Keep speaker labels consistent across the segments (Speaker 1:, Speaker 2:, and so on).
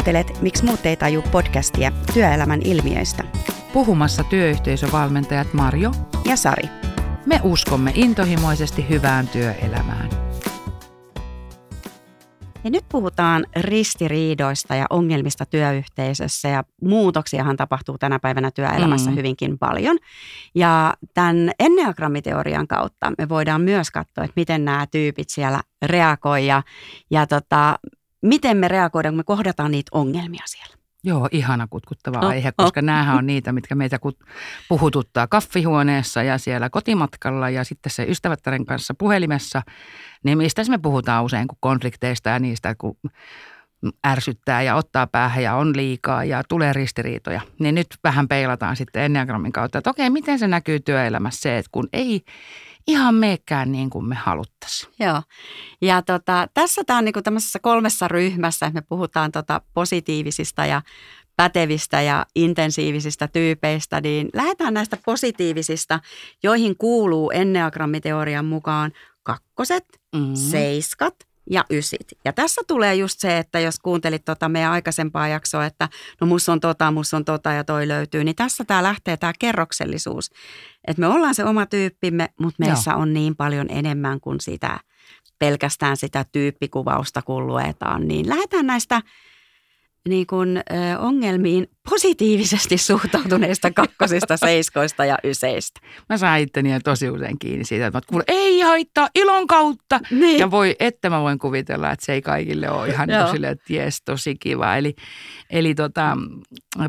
Speaker 1: Kuuntelet Miksi muut ei taju podcastia työelämän ilmiöistä.
Speaker 2: Puhumassa työyhteisövalmentajat Marjo
Speaker 1: ja Sari.
Speaker 2: Me uskomme intohimoisesti hyvään työelämään.
Speaker 1: Ja nyt puhutaan ristiriidoista ja ongelmista työyhteisössä ja muutoksiahan tapahtuu tänä päivänä työelämässä mm. hyvinkin paljon. Ja tämän enneagrammiteorian kautta me voidaan myös katsoa, että miten nämä tyypit siellä reagoivat ja, ja tota, miten me reagoidaan, kun me kohdataan niitä ongelmia siellä.
Speaker 2: Joo, ihana kutkuttava oh, aihe, koska oh. näähän on niitä, mitkä meitä puhututtaa kaffihuoneessa ja siellä kotimatkalla ja sitten se ystävättären kanssa puhelimessa. Niin mistä me puhutaan usein kuin konflikteista ja niistä, kun ärsyttää ja ottaa päähän ja on liikaa ja tulee ristiriitoja. Niin nyt vähän peilataan sitten Enneagrammin kautta, että okei, miten se näkyy työelämässä se, että kun ei ihan meekään niin kuin me haluttaisiin.
Speaker 1: Joo. Ja tota, tässä tämä on niin kuin tämmöisessä kolmessa ryhmässä, että me puhutaan tota positiivisista ja pätevistä ja intensiivisistä tyypeistä, niin lähdetään näistä positiivisista, joihin kuuluu enneagrammiteorian mukaan kakkoset, mm. seiskat – ja ysit. Ja tässä tulee just se, että jos kuuntelit tota meidän aikaisempaa jaksoa, että no mus on tota, mus on tota ja toi löytyy, niin tässä tämä lähtee tämä kerroksellisuus. Että me ollaan se oma tyyppimme, mutta meissä Joo. on niin paljon enemmän kuin sitä pelkästään sitä tyyppikuvausta, kun luetaan. Niin lähdetään näistä niin kuin, ö, ongelmiin positiivisesti suhtautuneista kakkosista, seiskoista ja yseistä.
Speaker 2: Mä sain itteni tosi usein kiinni siitä, että mä kuulen, ei haittaa ilon kautta. Niin. Ja voi, että mä voin kuvitella, että se ei kaikille ole ihan niin sille, että jes, tosi kiva. Eli, eli tota,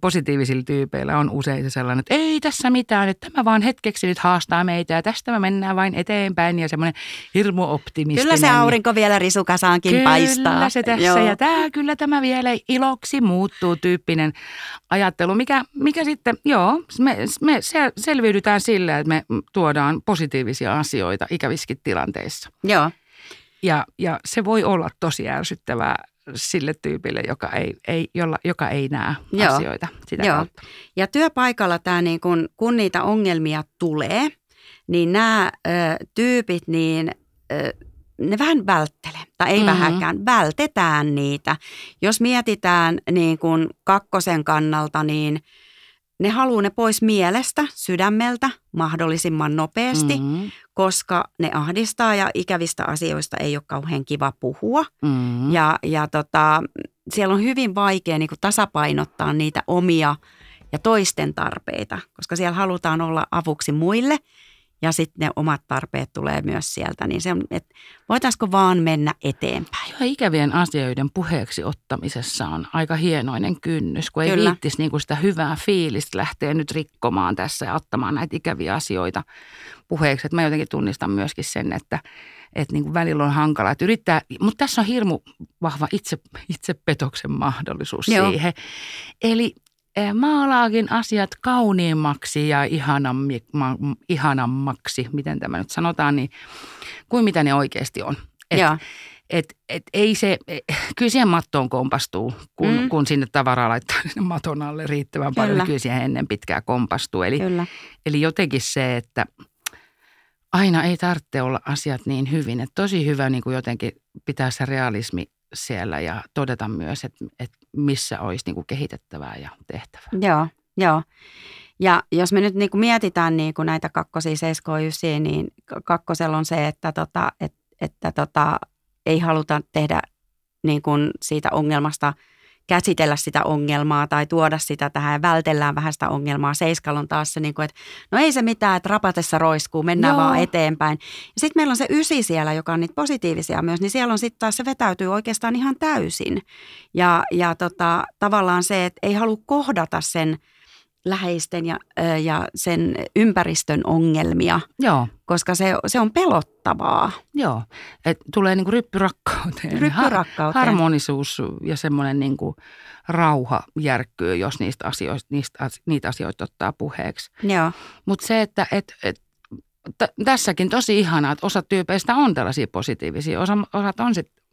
Speaker 2: positiivisilla tyypeillä on usein se sellainen, että ei tässä mitään, että tämä vaan hetkeksi nyt haastaa meitä ja tästä me mennään vain eteenpäin ja semmoinen hirmu optimistinen.
Speaker 1: Kyllä se aurinko vielä risukasaankin
Speaker 2: kyllä
Speaker 1: paistaa.
Speaker 2: Kyllä se tässä Joo. ja tämä, kyllä tämä vielä iloksi muuttuu tyyppinen ajattelu, mikä, mikä sitten, joo, me, me selviydytään sillä, että me tuodaan positiivisia asioita ikäviskin tilanteissa.
Speaker 1: Joo.
Speaker 2: Ja, ja se voi olla tosi ärsyttävää sille tyypille, joka ei, ei, jolla, joka ei näe Joo. asioita sitä Joo. kautta.
Speaker 1: Ja työpaikalla tämä niin kun, kun niitä ongelmia tulee, niin nämä ö, tyypit, niin ö, ne vähän välttelee, tai ei mm-hmm. vähäkään, vältetään niitä. Jos mietitään niin kuin kakkosen kannalta, niin ne haluaa ne pois mielestä, sydämeltä mahdollisimman nopeasti, mm-hmm. koska ne ahdistaa ja ikävistä asioista ei ole kauhean kiva puhua. Mm-hmm. Ja, ja tota, siellä on hyvin vaikea niin kuin tasapainottaa niitä omia ja toisten tarpeita, koska siellä halutaan olla avuksi muille – ja sitten ne omat tarpeet tulee myös sieltä, niin se on, että voitaisiko vaan mennä eteenpäin.
Speaker 2: Joo, ikävien asioiden puheeksi ottamisessa on aika hienoinen kynnys, kun ei Kyllä. viittisi niin kuin sitä hyvää fiilistä lähteä nyt rikkomaan tässä ja ottamaan näitä ikäviä asioita puheeksi. Että mä jotenkin tunnistan myöskin sen, että, että niin kuin välillä on hankala, että yrittää, mutta tässä on hirmu vahva itse, itsepetoksen mahdollisuus Joo. siihen. Eli maalaakin asiat kauniimmaksi ja ihanammaksi, miten tämä nyt sanotaan, niin kuin mitä ne oikeasti on. Et, Joo. Et, et ei se, e, kyllä siihen mattoon kompastuu, kun, mm. kun sinne tavaraa laittaa sinne maton alle riittävän kyllä. paljon. Kyllä siihen ennen pitkää kompastuu. Eli, kyllä. eli jotenkin se, että aina ei tarvitse olla asiat niin hyvin. Että tosi hyvä niin kuin jotenkin pitää se realismi siellä ja todeta myös, että, että missä olisi niin kuin kehitettävää ja tehtävää.
Speaker 1: Joo, joo. Ja jos me nyt niin kuin mietitään niin kuin näitä kakkosia, seiskoa, ysiä, niin kakkosella on se, että, tota, että, että tota, ei haluta tehdä niin kuin siitä ongelmasta – käsitellä sitä ongelmaa tai tuoda sitä tähän ja vältellään vähän sitä ongelmaa. Seiskalla on taas se, niin kuin, että no ei se mitään, että rapatessa roiskuu, mennään Joo. vaan eteenpäin. Ja sitten meillä on se ysi siellä, joka on niitä positiivisia myös, niin siellä on sitten taas se vetäytyy oikeastaan ihan täysin. Ja, ja tota, tavallaan se, että ei halua kohdata sen – läheisten ja, ja sen ympäristön ongelmia,
Speaker 2: Joo.
Speaker 1: Koska se, se on pelottavaa.
Speaker 2: Joo, Et tulee niinku ryppyrakkauteen.
Speaker 1: Ryppyrakkauteen.
Speaker 2: Harmonisuus ja semmoinen niinku rauha järkkyy, jos niistä asioista, niistä, niitä asioita ottaa puheeksi.
Speaker 1: Joo.
Speaker 2: Mutta se, että et, et, t- tässäkin tosi ihanaa, että osa tyypeistä on tällaisia positiivisia, osa, osat on sitten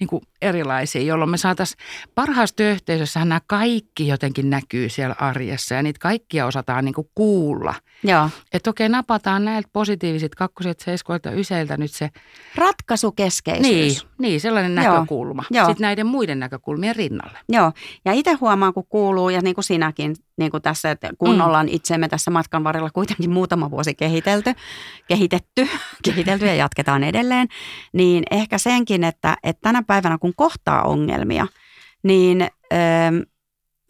Speaker 2: niin kuin erilaisia, jolloin me saataisiin parhaassa työyhteisössähän nämä kaikki jotenkin näkyy siellä arjessa ja niitä kaikkia osataan niin kuin kuulla.
Speaker 1: Joo.
Speaker 2: Että okei, napataan näiltä positiiviset kakkoset, seiskoilta, yseiltä nyt se
Speaker 1: Ratkaisukeskeisyys.
Speaker 2: niin, niin, sellainen
Speaker 1: Joo.
Speaker 2: näkökulma.
Speaker 1: Joo.
Speaker 2: Sitten näiden muiden näkökulmien rinnalle.
Speaker 1: Joo, ja itse huomaan, kun kuuluu, ja niin kuin sinäkin niin kuin tässä, että kun
Speaker 2: Mm.
Speaker 1: ollaan itsemme tässä matkan varrella kuitenkin muutama vuosi kehitelty, kehitetty, kehitelty ja jatketaan edelleen, niin ehkä senkin, että, että tänä päivänä kun kohtaa ongelmia, niin ähm,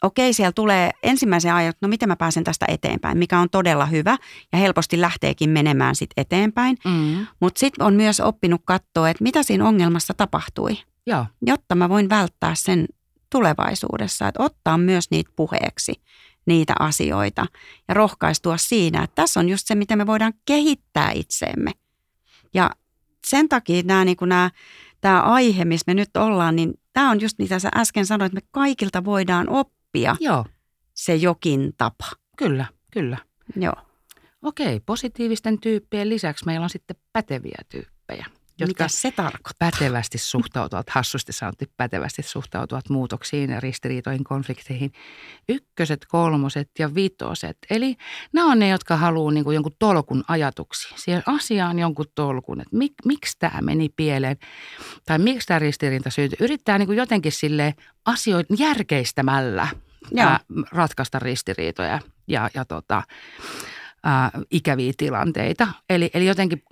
Speaker 1: okei, siellä tulee ensimmäisen ajan, että no miten mä pääsen tästä eteenpäin, mikä on todella hyvä ja helposti lähteekin menemään sitten eteenpäin.
Speaker 2: Mm.
Speaker 1: Mutta sitten on myös oppinut katsoa, että mitä siinä ongelmassa tapahtui
Speaker 2: Joo,
Speaker 1: jotta mä voin välttää sen tulevaisuudessa, että ottaa myös niitä puheeksi, niitä asioita ja rohkaistua siinä, että tässä on just se, miten me voidaan kehittää itseemme. Ja sen takia nämä, niin nämä, tämä aihe, missä me nyt ollaan, niin tämä on just mitä sä äsken sanoit, että me kaikilta voidaan oppia
Speaker 2: joo,
Speaker 1: se jokin tapa.
Speaker 2: kyllä, kyllä.
Speaker 1: Joo.
Speaker 2: Okei, positiivisten tyyppien lisäksi meillä on sitten päteviä tyyppejä, jotka
Speaker 1: Mitä se tarkoittaa?
Speaker 2: pätevästi suhtautuvat, hassusti sanottu, pätevästi suhtautuvat muutoksiin ja ristiriitoihin, konflikteihin. Ykköset, kolmoset ja vitoset. Eli nämä on ne, jotka haluaa niin kuin jonkun tolkun ajatuksiin. Siihen asiaan jonkun tolkun, että mik, miksi tämä meni pieleen tai miksi tämä ristiriita syntyi. Yrittää niin kuin jotenkin sille asioita järkeistämällä
Speaker 1: Joo.
Speaker 2: ratkaista ristiriitoja ja, ja tota, ää, ikäviä tilanteita. Eli, eli jotenkin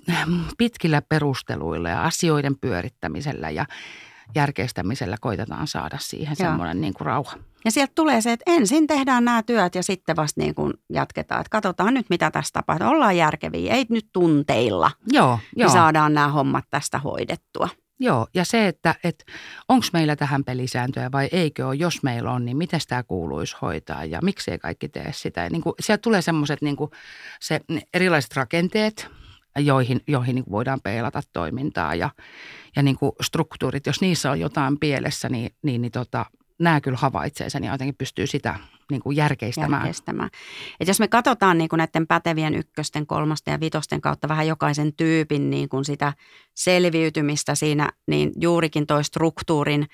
Speaker 2: pitkillä perusteluilla ja asioiden pyörittämisellä ja järkeistämisellä koitetaan saada siihen
Speaker 1: Joo.
Speaker 2: semmoinen niin kuin rauha.
Speaker 1: Ja sieltä tulee se, että ensin tehdään nämä työt ja sitten vasta niin kuin jatketaan. Että katsotaan nyt, mitä tässä tapahtuu. Ollaan järkeviä, ei nyt tunteilla.
Speaker 2: Joo,
Speaker 1: Joo.
Speaker 2: joo,
Speaker 1: Niin saadaan nämä hommat tästä hoidettua.
Speaker 2: Joo. Ja se, että, että onko meillä tähän pelisääntöjä vai eikö ole, jos meillä on, niin miten tämä kuuluisi hoitaa ja miksei kaikki tee sitä. Niin kuin, sieltä tulee semmoiset niin se, erilaiset rakenteet, joihin, joihin niin kuin voidaan peilata toimintaa ja, ja niin kuin struktuurit. Jos niissä on jotain pielessä, niin, niin, niin tota, nämä kyllä havaitsee sen ja jotenkin pystyy sitä niin kuin järkeistämään.
Speaker 1: järkeistämään. Et jos me katsotaan niin kuin näiden pätevien ykkösten, kolmosten ja vitosten kautta vähän jokaisen tyypin niin kuin sitä selviytymistä siinä, niin juurikin toi struktuurin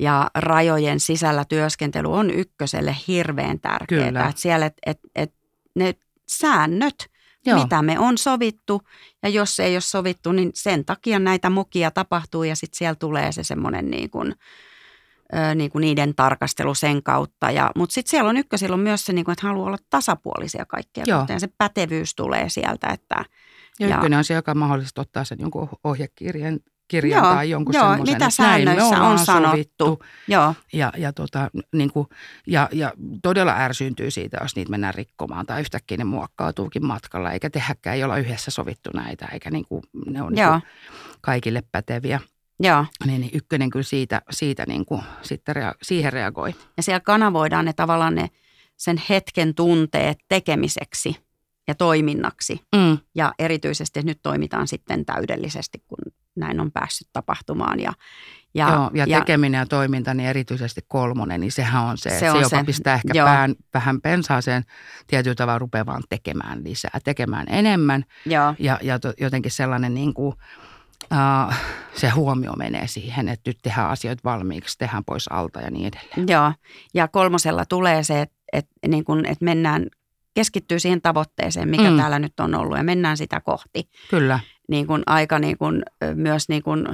Speaker 1: ja rajojen sisällä työskentely on ykköselle hirveän tärkeää. Et siellä, et, et, et ne säännöt,
Speaker 2: Joo.
Speaker 1: mitä me on sovittu ja jos ei ole sovittu, niin sen takia näitä mokia tapahtuu ja sitten siellä tulee se semmoinen niin kuin, ö, niin kuin niiden tarkastelu sen kautta. Ja, mutta sitten siellä on ykkösillä on myös se, niin kuin, että haluaa olla tasapuolisia kaikkia
Speaker 2: Joo.
Speaker 1: kohtaan. Ja se pätevyys tulee sieltä, että
Speaker 2: Ja
Speaker 1: Ja-
Speaker 2: ykkönen on se, joka mahdollisesti ottaa sen jonkun ohjekirjan kirjan
Speaker 1: Joo,
Speaker 2: tai jonkun
Speaker 1: joo,
Speaker 2: semmoisen,
Speaker 1: mitä säännöissä on sanottu.
Speaker 2: sovittu.
Speaker 1: joo,
Speaker 2: Ja, ja, tota, niin kuin, ja, ja todella ärsyyntyy siitä, jos niitä mennään rikkomaan tai yhtäkkiä ne muokkautuukin matkalla, eikä tehäkään, ei olla yhdessä sovittu näitä, eikä niin kuin, ne on niin kuin kaikille päteviä.
Speaker 1: Joo.
Speaker 2: Niin, niin ykkönen kyllä siitä, siitä niin kuin, sitten rea- siihen reagoi.
Speaker 1: Ja siellä kanavoidaan ne tavallaan ne sen hetken tunteet tekemiseksi ja toiminnaksi.
Speaker 2: Mm.
Speaker 1: Ja erityisesti nyt toimitaan sitten täydellisesti, kun näin on päässyt tapahtumaan. Ja,
Speaker 2: Ja, Joo, ja, ja tekeminen ja toiminta, niin erityisesti kolmonen, niin sehän on se, se,
Speaker 1: Se
Speaker 2: se
Speaker 1: on
Speaker 2: joka
Speaker 1: se.
Speaker 2: pistää ehkä
Speaker 1: Joo.
Speaker 2: pään vähän pensaaseen tietyllä tavalla rupeaa vaan tekemään lisää, tekemään enemmän.
Speaker 1: joo,
Speaker 2: Ja, ja to, jotenkin sellainen niin kuin, uh, se huomio menee siihen, että nyt tehdään asioita valmiiksi, tehdään pois alta ja niin edelleen.
Speaker 1: joo. Ja kolmosella tulee se, että, että, niin kuin, että mennään, keskittyy siihen tavoitteeseen, mikä
Speaker 2: Mm.
Speaker 1: täällä nyt on ollut ja mennään sitä kohti.
Speaker 2: Kyllä,
Speaker 1: Niin kuin aika niin kuin, ö, myös niin kuin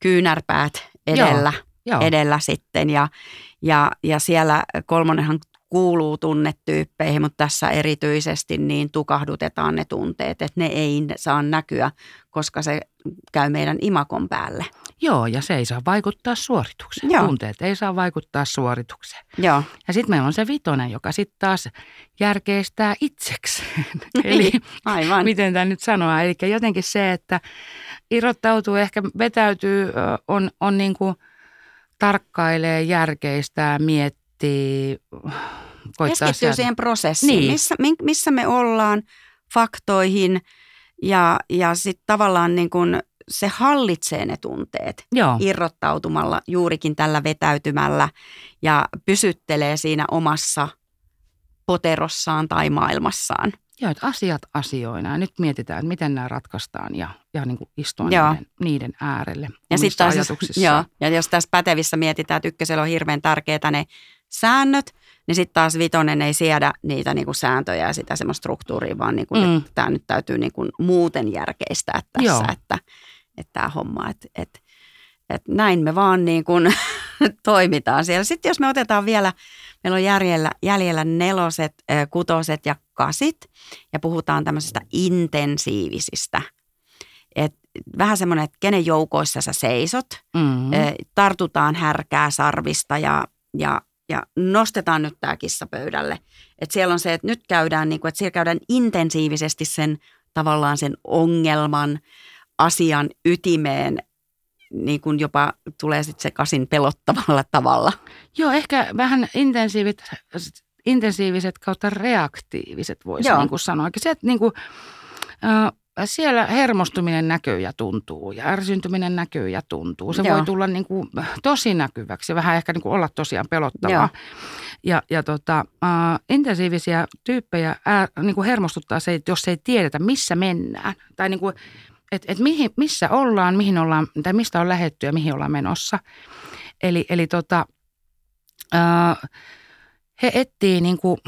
Speaker 1: kyynärpäät edellä.
Speaker 2: joo.
Speaker 1: edellä sitten ja, ja, ja siellä kolmonenhan kuuluu tunnetyyppeihin, mutta tässä erityisesti niin tukahdutetaan ne tunteet, että ne ei saa näkyä, koska se käy meidän imakon päälle.
Speaker 2: Joo, ja se ei saa vaikuttaa suoritukseen.
Speaker 1: Joo.
Speaker 2: Tunteet ei saa vaikuttaa suoritukseen.
Speaker 1: Joo,
Speaker 2: Ja sitten meillä on se vitonen, joka sitten taas järkeistää itsekseen. Eli
Speaker 1: aivan.
Speaker 2: miten tämä nyt sanoa, eli jotenkin se, että irrottautuu, ehkä vetäytyy, on, on niin kuin tarkkailee, järkeistää, miettii,
Speaker 1: Keskittyy siihen prosessiin,
Speaker 2: Niin.
Speaker 1: missä, missä me ollaan, faktoihin ja, ja sitten tavallaan niin kuin se hallitsee ne tunteet
Speaker 2: Joo,
Speaker 1: irrottautumalla juurikin tällä vetäytymällä ja pysyttelee siinä omassa poterossaan tai maailmassaan.
Speaker 2: Joo, että asiat asioina. Ja nyt mietitään, että miten nämä ratkaistaan ja, ja niin kuin istua
Speaker 1: Joo.
Speaker 2: niiden, niiden äärelle
Speaker 1: Ja, sit taas, joo, ja jos tässä pätevissä mietitään, että ykkösellä on hirveän tärkeää ne säännöt, niin sitten taas vitonen ei siedä niitä niinku sääntöjä ja sitä semmoista struktuuria, vaan niinku,
Speaker 2: Mm.
Speaker 1: tämä nyt täytyy niinku muuten järkeistää tässä,
Speaker 2: Joo.
Speaker 1: että, että tämä homma, että, että, että näin me vaan niin kuin toimitaan siellä. Sitten jos me otetaan vielä, meillä on jäljellä, jäljellä neloset, kutoset ja kasit ja puhutaan tämmöisistä intensiivisistä. Et vähän semmoinen, että kenen joukoissa sä seisot,
Speaker 2: Mm.
Speaker 1: Ö, tartutaan härkää sarvista ja, ja, ja nostetaan nyt tämä kissa pöydälle. Et siellä on se, että nyt käydään, niin kuin, että siellä käydään intensiivisesti sen tavallaan sen ongelman, asian ytimeen, niin kuin jopa tulee sitten se kasin pelottavalla tavalla.
Speaker 2: Joo, ehkä vähän intensiivit, intensiiviset kautta reaktiiviset voisi
Speaker 1: Joo.
Speaker 2: niin kuin sanoa. Se, että niin kuin, äh, siellä hermostuminen näkyy ja tuntuu ja ärsyntyminen näkyy ja tuntuu. Se
Speaker 1: Joo.
Speaker 2: voi tulla niin kuin tosi näkyväksi ja vähän ehkä niin kuin olla tosiaan pelottavaa.
Speaker 1: Joo.
Speaker 2: Ja, ja tota, äh, intensiivisiä tyyppejä ää, niin kuin hermostuttaa se, että jos ei tiedetä, missä mennään. Tai niin kuin, että et mihin, missä ollaan, mihin ollaan, tai mistä on lähetty ja mihin ollaan menossa. Eli, eli tota, äh, he etsii niin kuin,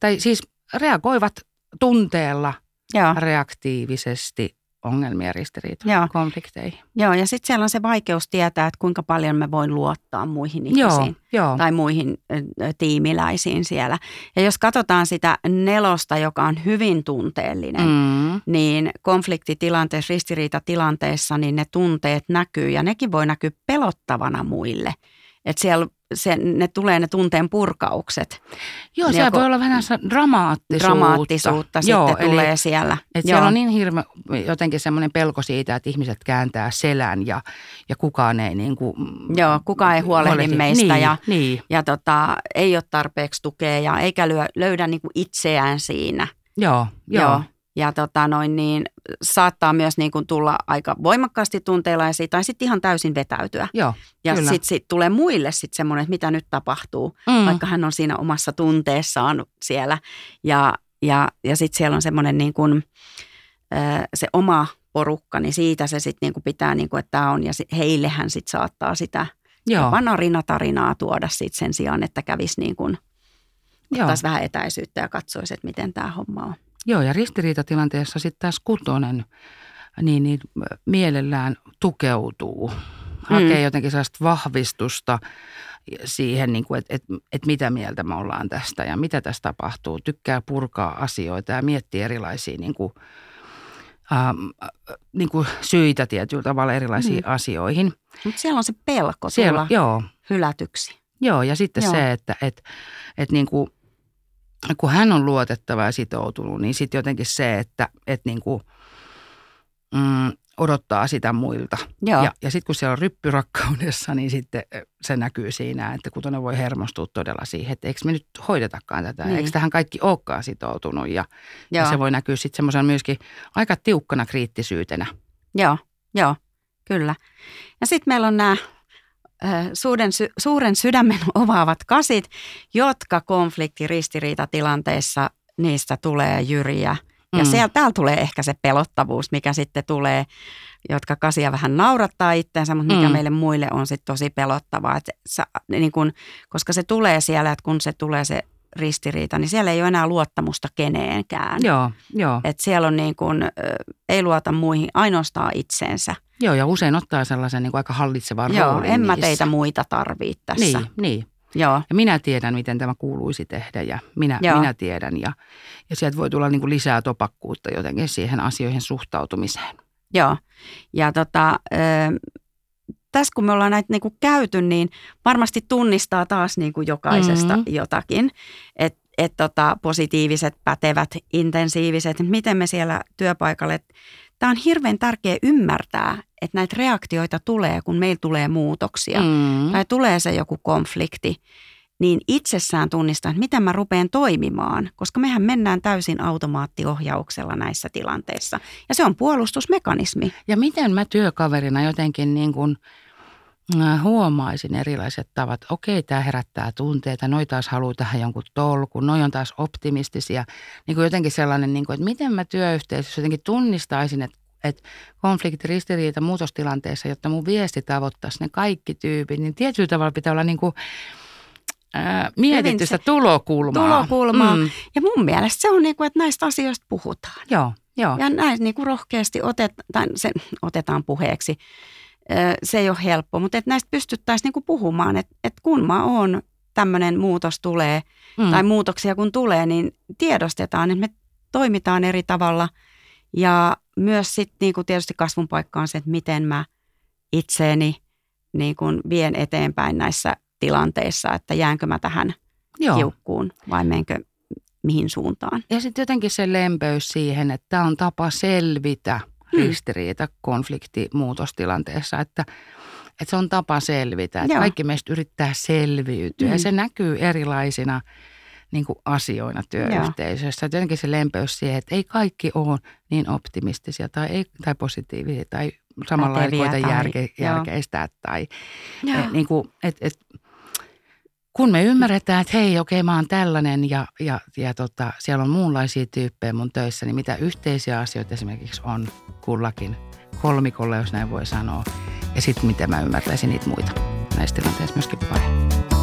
Speaker 2: tai siis reagoivat tunteella
Speaker 1: Joo,
Speaker 2: reaktiivisesti ongelmia, ristiriitoja,
Speaker 1: Joo.
Speaker 2: konflikteihin.
Speaker 1: joo ja sitten siellä on se vaikeus tietää, että kuinka paljon me voin luottaa muihin ihmisiin.
Speaker 2: joo.
Speaker 1: tai muihin tiimiläisiin siellä. Ja jos katsotaan sitä nelosta, joka on hyvin tunteellinen. Mm, niin konfliktitilanteessa, ristiriitatilanteessa, niin ne tunteet näkyy ja nekin voi näkyä pelottavana muille. Että siellä se, ne tulee ne tunteen purkaukset,
Speaker 2: joo,
Speaker 1: joko-
Speaker 2: voi olla vähän se dramaattisuutta.
Speaker 1: dramaattisuutta
Speaker 2: Joo,
Speaker 1: sitten
Speaker 2: eli-
Speaker 1: tulee siellä.
Speaker 2: Et siellä on niin hirveä jotenkin semmoinen pelko siitä, että ihmiset kääntää selän ja, ja kukaan ei niin kuin,
Speaker 1: Joo, kukaan ei huolehdi meistä
Speaker 2: niin,
Speaker 1: ja-
Speaker 2: Niin,
Speaker 1: ja tota, ei ole tarpeeksi tukea ja eikä lyö, löydä niinku itseään siinä.
Speaker 2: joo, joo.
Speaker 1: Joo. Ja tota noin, niin saattaa myös niin kuin tulla aika voimakkaasti tunteelaisia tai sitten ihan täysin vetäytyä.
Speaker 2: joo
Speaker 1: Ja sitten sit tulee muille sitten semmoinen, että mitä nyt tapahtuu,
Speaker 2: mm,
Speaker 1: vaikka hän on siinä omassa tunteessaan siellä. Ja, ja, ja sitten siellä on semmoinen niin kuin, se oma porukka, niin siitä se sitten niin kuin pitää, niin kuin, että tämä on. Ja heillehän sitten saattaa sitä
Speaker 2: joo,
Speaker 1: jopa narina-tarinaa tuoda sit sen sijaan, että kävisi niin kuin,
Speaker 2: joo,
Speaker 1: ottaisi vähän etäisyyttä ja katsoisi, että miten tämä homma on.
Speaker 2: Joo, ja ristiriitatilanteessa sitten taas kutonen niin, niin mielellään tukeutuu, hakee
Speaker 1: Mm.
Speaker 2: jotenkin sellaista vahvistusta siihen, niin kuin, että, että, että mitä mieltä me ollaan tästä ja mitä tässä tapahtuu. Tykkää purkaa asioita ja miettiä erilaisia niin kuin, ähm, äh, niin kuin syitä tietyllä tavalla erilaisiin
Speaker 1: Mm.
Speaker 2: asioihin.
Speaker 1: Mutta siellä on se pelko
Speaker 2: Siellä, joo,
Speaker 1: hylätyksi.
Speaker 2: Joo, ja sitten.
Speaker 1: Joo.
Speaker 2: se, että et, et niin kuin, kun hän on luotettava ja sitoutunut, niin sitten jotenkin se, että et niin kuin, mm, odottaa sitä muilta.
Speaker 1: Joo.
Speaker 2: Ja, ja sitten kun siellä on ryppyrakkaudessa, niin sitten se näkyy siinä, että kutonen voi hermostua todella siihen, että eikö me nyt hoidetakaan tätä,
Speaker 1: Niin.
Speaker 2: eikö tähän kaikki olekaan sitoutunut. Ja, ja se voi näkyä sitten semmoisena myöskin aika tiukkana kriittisyytenä.
Speaker 1: joo, joo, kyllä. Ja sitten meillä on nämä suuren, sy- suuren sydämen ovaavat kasit, jotka konflikti-ristiriitatilanteissa niistä tulee jyriä. Ja
Speaker 2: Mm.
Speaker 1: siellä, täällä tulee ehkä se pelottavuus, mikä sitten tulee, jotka kasia vähän naurattaa itteensä, mutta mikä
Speaker 2: Mm.
Speaker 1: meille muille on sitten tosi pelottavaa. Että sä, niin kun, koska se tulee siellä, että kun se tulee se ristiriita, niin siellä ei ole enää luottamusta keneenkään.
Speaker 2: Joo, joo.
Speaker 1: Et siellä on niin kuin, ö, ei luota muihin, ainoastaan itseensä.
Speaker 2: Joo, ja usein ottaa sellaisen niin kuin aika hallitsevan
Speaker 1: Joo,
Speaker 2: roolin
Speaker 1: en mä
Speaker 2: niissä.
Speaker 1: teitä muita tarvii tässä.
Speaker 2: Niin, niin.
Speaker 1: Joo,
Speaker 2: Ja minä tiedän, miten tämä kuuluisi tehdä ja minä,
Speaker 1: Joo.
Speaker 2: minä tiedän. Ja, ja sieltä voi tulla niin kuin lisää topakkuutta jotenkin siihen asioihin suhtautumiseen.
Speaker 1: joo. Ja tota, ö, tässä kun me ollaan näitä niin kuin käyty, niin varmasti tunnistaa taas niin kuin jokaisesta
Speaker 2: Mhm.
Speaker 1: jotakin. Että et tota, positiiviset, pätevät, intensiiviset, miten me siellä työpaikalle. Tämä on hirveän tärkeä ymmärtää, että näitä reaktioita tulee, kun meillä tulee muutoksia.
Speaker 2: Mm.
Speaker 1: tai tulee se joku konflikti, niin itsessään tunnistaa, että miten mä rupean toimimaan, koska mehän mennään täysin automaattiohjauksella näissä tilanteissa. Ja se on puolustusmekanismi.
Speaker 2: Ja miten mä työkaverina jotenkin niin kuin huomaisin erilaiset tavat. Okei, tämä herättää tunteita, noi taas haluaa tähän jonkun tolkun, noi on taas optimistisia. Niin kuin jotenkin sellainen, niin kuin, että miten mä työyhteisössä jotenkin tunnistaisin, että että konflikti, ristiriita muutostilanteessa, jotta mun viesti tavoittaisi ne kaikki tyypit, niin tietyllä tavalla pitää olla niin kuin, ää, mietitty sitä tulokulmaa.
Speaker 1: Tulokulmaa. Mm. Ja mun mielestä se on niin kuin, että näistä asioista puhutaan.
Speaker 2: Joo, joo.
Speaker 1: Ja näin niin kuin rohkeasti otetaan, se, otetaan puheeksi. Se ei ole helppo, mutta että näistä pystyttäisiin niin kuin puhumaan, että, että kun mä oon tämmöinen muutos tulee, mm. tai muutoksia kun tulee, niin tiedostetaan, että me toimitaan eri tavalla. Ja myös sitten niin kuin tietysti kasvun paikka on se, että miten mä itseeni niin kuin vien eteenpäin näissä tilanteissa, että jäänkö mä tähän Joo. kiukkuun vai menkö mihin suuntaan.
Speaker 2: Ja sitten jotenkin se lempeys siihen, että tämä on tapa selvitä hmm. ristiriita, konflikti, muutostilanteessa, että, että se on tapa selvitä. Että kaikki meistä yrittää selviytyä hmm. ja se näkyy erilaisina niin kuin asioina työyhteisössä. Että jotenkin se lempeys siihen, että ei kaikki ole niin optimistisia tai, ei, tai positiivisia tai samalla lailla koita järke, järkeistää. Tai, e, niin kuin, et, et, kun me ymmärretään, että hei, okei, mä oon tällainen ja, ja, ja tota, siellä on muunlaisia tyyppejä mun töissä, niin mitä yhteisiä asioita esimerkiksi on kullakin kolmikolla, jos näin voi sanoa. Ja sitten miten mä ymmärtäisin niitä muita näissä tilanteissa myöskin paremmin.